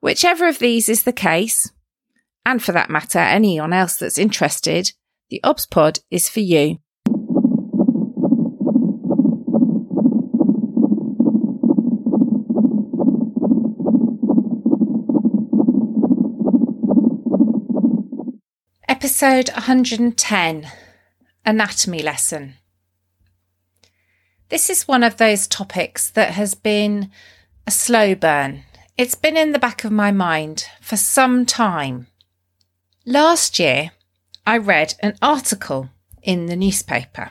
Whichever of these is the case, and for that matter, anyone else that's interested, the OBS Pod is for you. Episode 110 Anatomy Lesson. This is one of those topics that has been a slow burn. It's been in the back of my mind for some time. Last year, I read an article in the newspaper,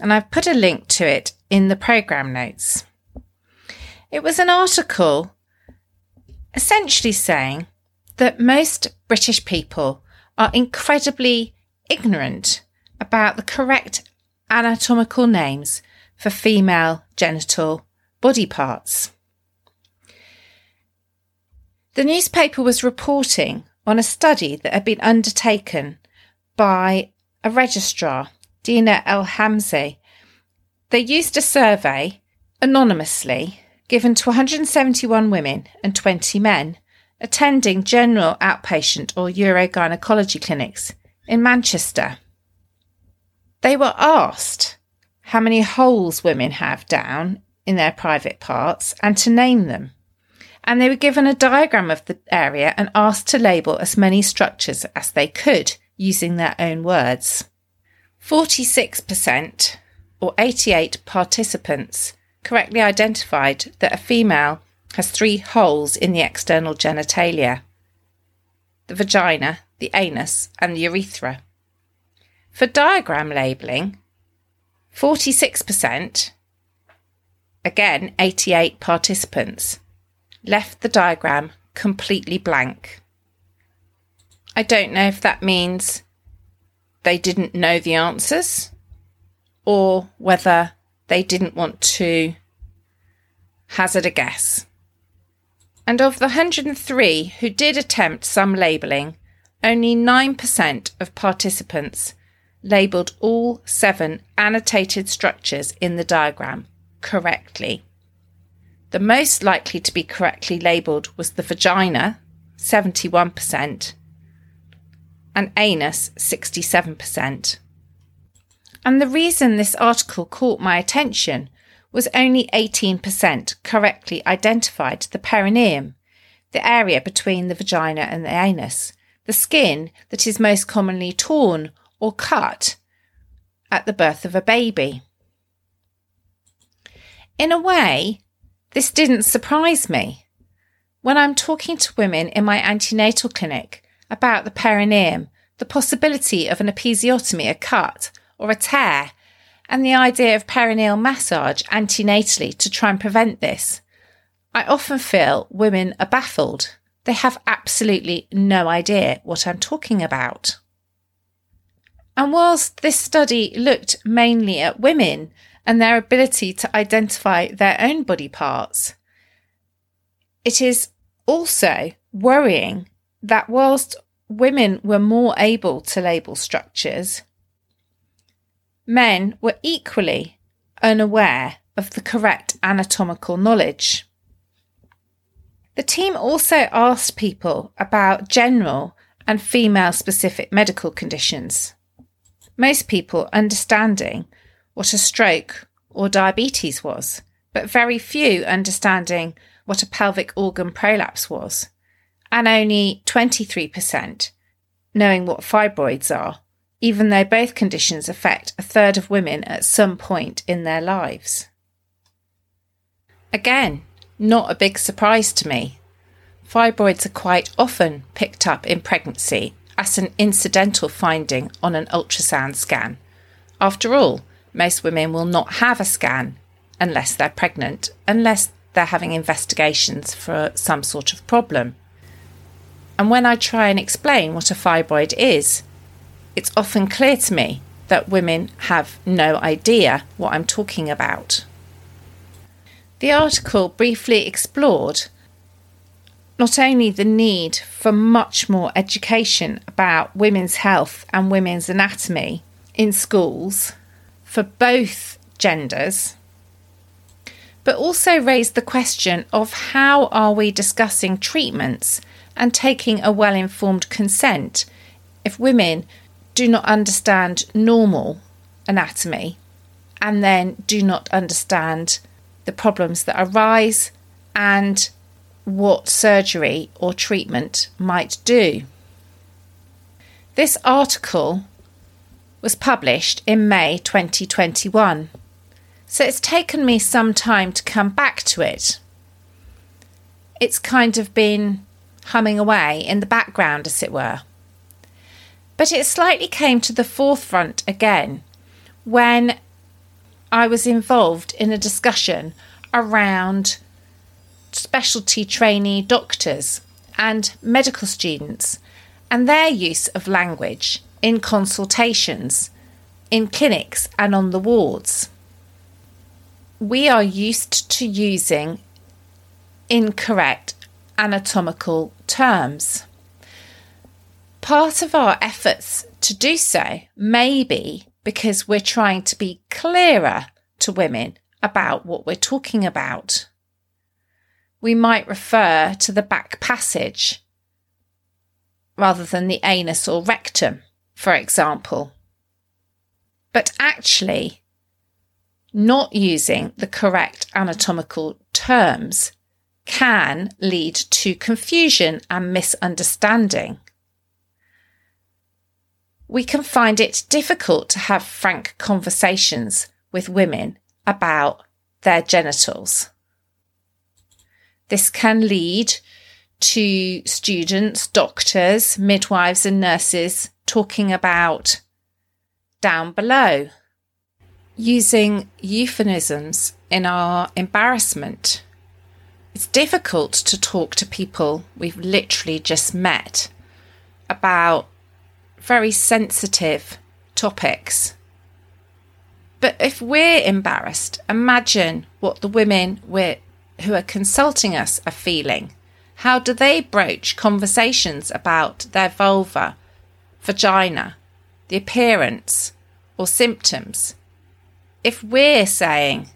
and I've put a link to it in the programme notes. It was an article essentially saying that most British people are incredibly ignorant about the correct anatomical names for female genital body parts. The newspaper was reporting on a study that had been undertaken by a registrar, Dina El Hamzi. They used a survey anonymously given to 171 women and 20 men attending general outpatient or urogynecology clinics in Manchester. They were asked how many holes women have down in their private parts and to name them. And they were given a diagram of the area and asked to label as many structures as they could using their own words. 46% or 88 participants correctly identified that a female has three holes in the external genitalia the vagina, the anus, and the urethra. For diagram labelling, 46%, again 88 participants, left the diagram completely blank. I don't know if that means they didn't know the answers or whether they didn't want to hazard a guess. And of the 103 who did attempt some labelling, only 9% of participants labelled all seven annotated structures in the diagram correctly. The most likely to be correctly labelled was the vagina, 71%, and anus, 67%. And the reason this article caught my attention was only 18% correctly identified the perineum, the area between the vagina and the anus, the skin that is most commonly torn or cut at the birth of a baby. In a way, this didn't surprise me. When I'm talking to women in my antenatal clinic about the perineum, the possibility of an episiotomy, a cut, or a tear and the idea of perineal massage antenatally to try and prevent this. I often feel women are baffled. They have absolutely no idea what I'm talking about. And whilst this study looked mainly at women and their ability to identify their own body parts, it is also worrying that whilst women were more able to label structures, men were equally unaware of the correct anatomical knowledge. The team also asked people about general and female specific medical conditions. Most people understanding what a stroke or diabetes was, but very few understanding what a pelvic organ prolapse was, and only 23% knowing what fibroids are even though both conditions affect a third of women at some point in their lives. Again, not a big surprise to me. Fibroids are quite often picked up in pregnancy as an incidental finding on an ultrasound scan. After all, most women will not have a scan unless they're pregnant, unless they're having investigations for some sort of problem. And when I try and explain what a fibroid is, it's often clear to me that women have no idea what I'm talking about. The article briefly explored not only the need for much more education about women's health and women's anatomy in schools for both genders, but also raised the question of how are we discussing treatments and taking a well informed consent if women do not understand normal anatomy and then do not understand the problems that arise and what surgery or treatment might do. This article was published in May 2021, so it's taken me some time to come back to it. It's kind of been humming away in the background, as it were. But it slightly came to the forefront again when I was involved in a discussion around specialty trainee doctors and medical students and their use of language in consultations, in clinics, and on the wards. We are used to using incorrect anatomical terms. Part of our efforts to do so may be because we're trying to be clearer to women about what we're talking about we might refer to the back passage rather than the anus or rectum, for example. But actually, not using the correct anatomical terms can lead to confusion and misunderstanding. We can find it difficult to have frank conversations with women about their genitals. This can lead to students, doctors, midwives, and nurses talking about down below, using euphemisms in our embarrassment. It's difficult to talk to people we've literally just met about very sensitive topics. But if we're embarrassed, imagine what the women who are consulting us are feeling. How do they broach conversations about their vulva, vagina, the appearance, or symptoms? If we're saying,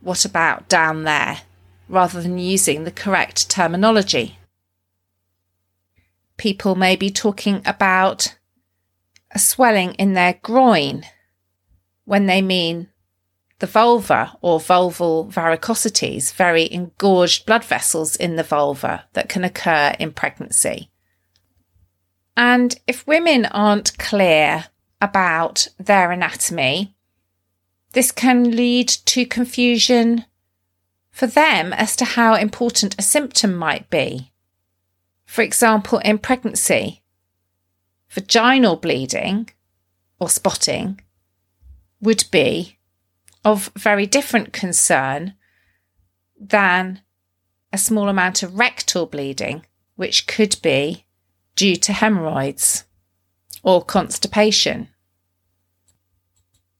what about down there, rather than using the correct terminology? People may be talking about a swelling in their groin when they mean the vulva or vulval varicosities, very engorged blood vessels in the vulva that can occur in pregnancy. And if women aren't clear about their anatomy, this can lead to confusion for them as to how important a symptom might be. For example, in pregnancy, vaginal bleeding or spotting would be of very different concern than a small amount of rectal bleeding, which could be due to hemorrhoids or constipation.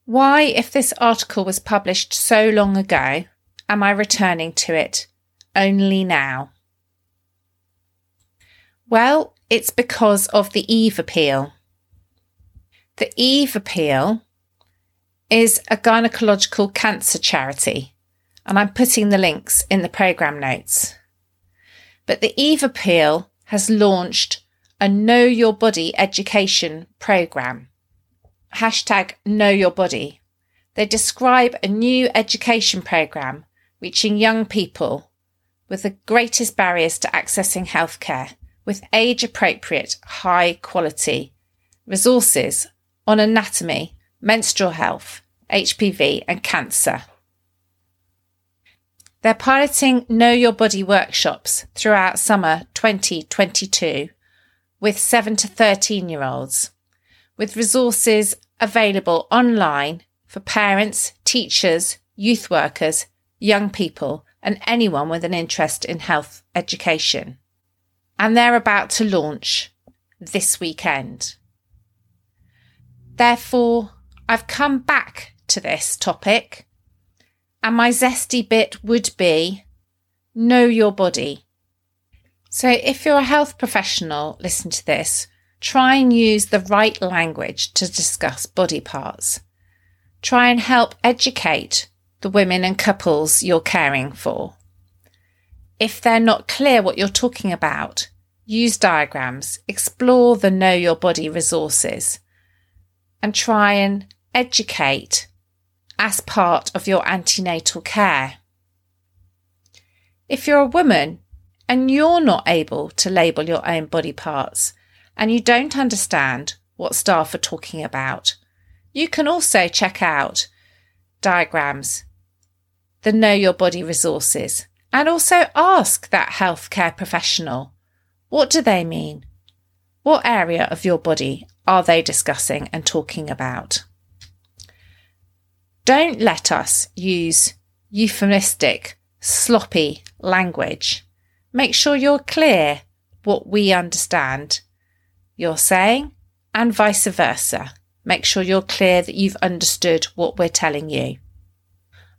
Why, if this article was published so long ago, am I returning to it only now? Well, it's because of the Eve appeal. The Eve appeal is a gynecological cancer charity, and I'm putting the links in the programme notes. But the Eve Appeal has launched a Know Your Body education programme. Hashtag Know Your Body. They describe a new education programme reaching young people with the greatest barriers to accessing healthcare with age appropriate, high quality resources on anatomy menstrual health, HPV, and cancer. They're piloting Know Your Body workshops throughout summer 2022 with 7 to 13 year olds, with resources available online for parents, teachers, youth workers, young people, and anyone with an interest in health education. and they're about to launch this weekend. Therefore, I've come back to this topic, and my zesty bit would be know your body. So, if you're a health professional, listen to this. Try and use the right language to discuss body parts. Try and help educate the women and couples you're caring for. If they're not clear what you're talking about, use diagrams, explore the Know Your Body resources, and try and educate as part of your antenatal care. If you're a woman and you're not able to label your own body parts and you don't understand what staff are talking about, you can also check out diagrams, the Know Your Body resources, and also ask that healthcare professional what do they mean? What area of your body are they discussing and talking about? Don't let us use euphemistic, sloppy language. Make sure you're clear what we understand you're saying and vice versa. Make sure you're clear that you've understood what we're telling you.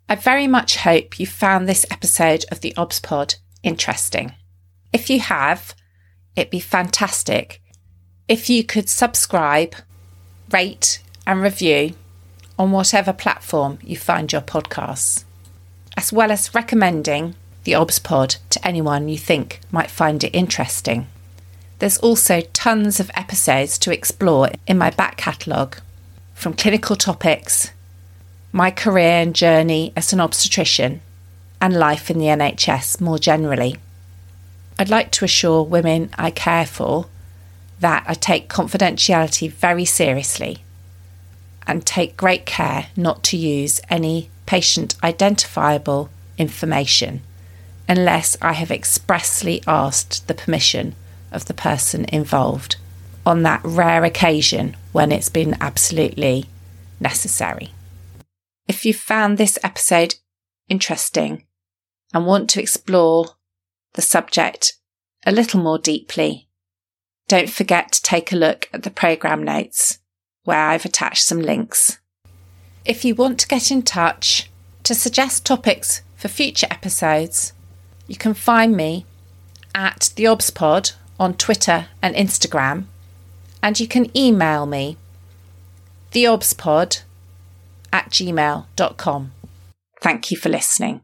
I very much hope you found this episode of the OBS Pod interesting. If you have, it'd be fantastic if you could subscribe, rate, and review on whatever platform you find your podcasts, as well as recommending the OBS Pod to anyone you think might find it interesting. There's also tons of episodes to explore in my back catalogue, from clinical topics my career and journey as an obstetrician, and life in the NHS more generally. I'd like to assure women I care for that I take confidentiality very seriously and take great care not to use any patient identifiable information unless I have expressly asked the permission of the person involved on that rare occasion when it's been absolutely necessary. If you found this episode interesting and want to explore the subject a little more deeply, don't forget to take a look at the programme notes where I've attached some links. If you want to get in touch to suggest topics for future episodes, you can find me at the OBSPod on Twitter and Instagram, and you can email me theobspod at gmail.com. Thank you for listening.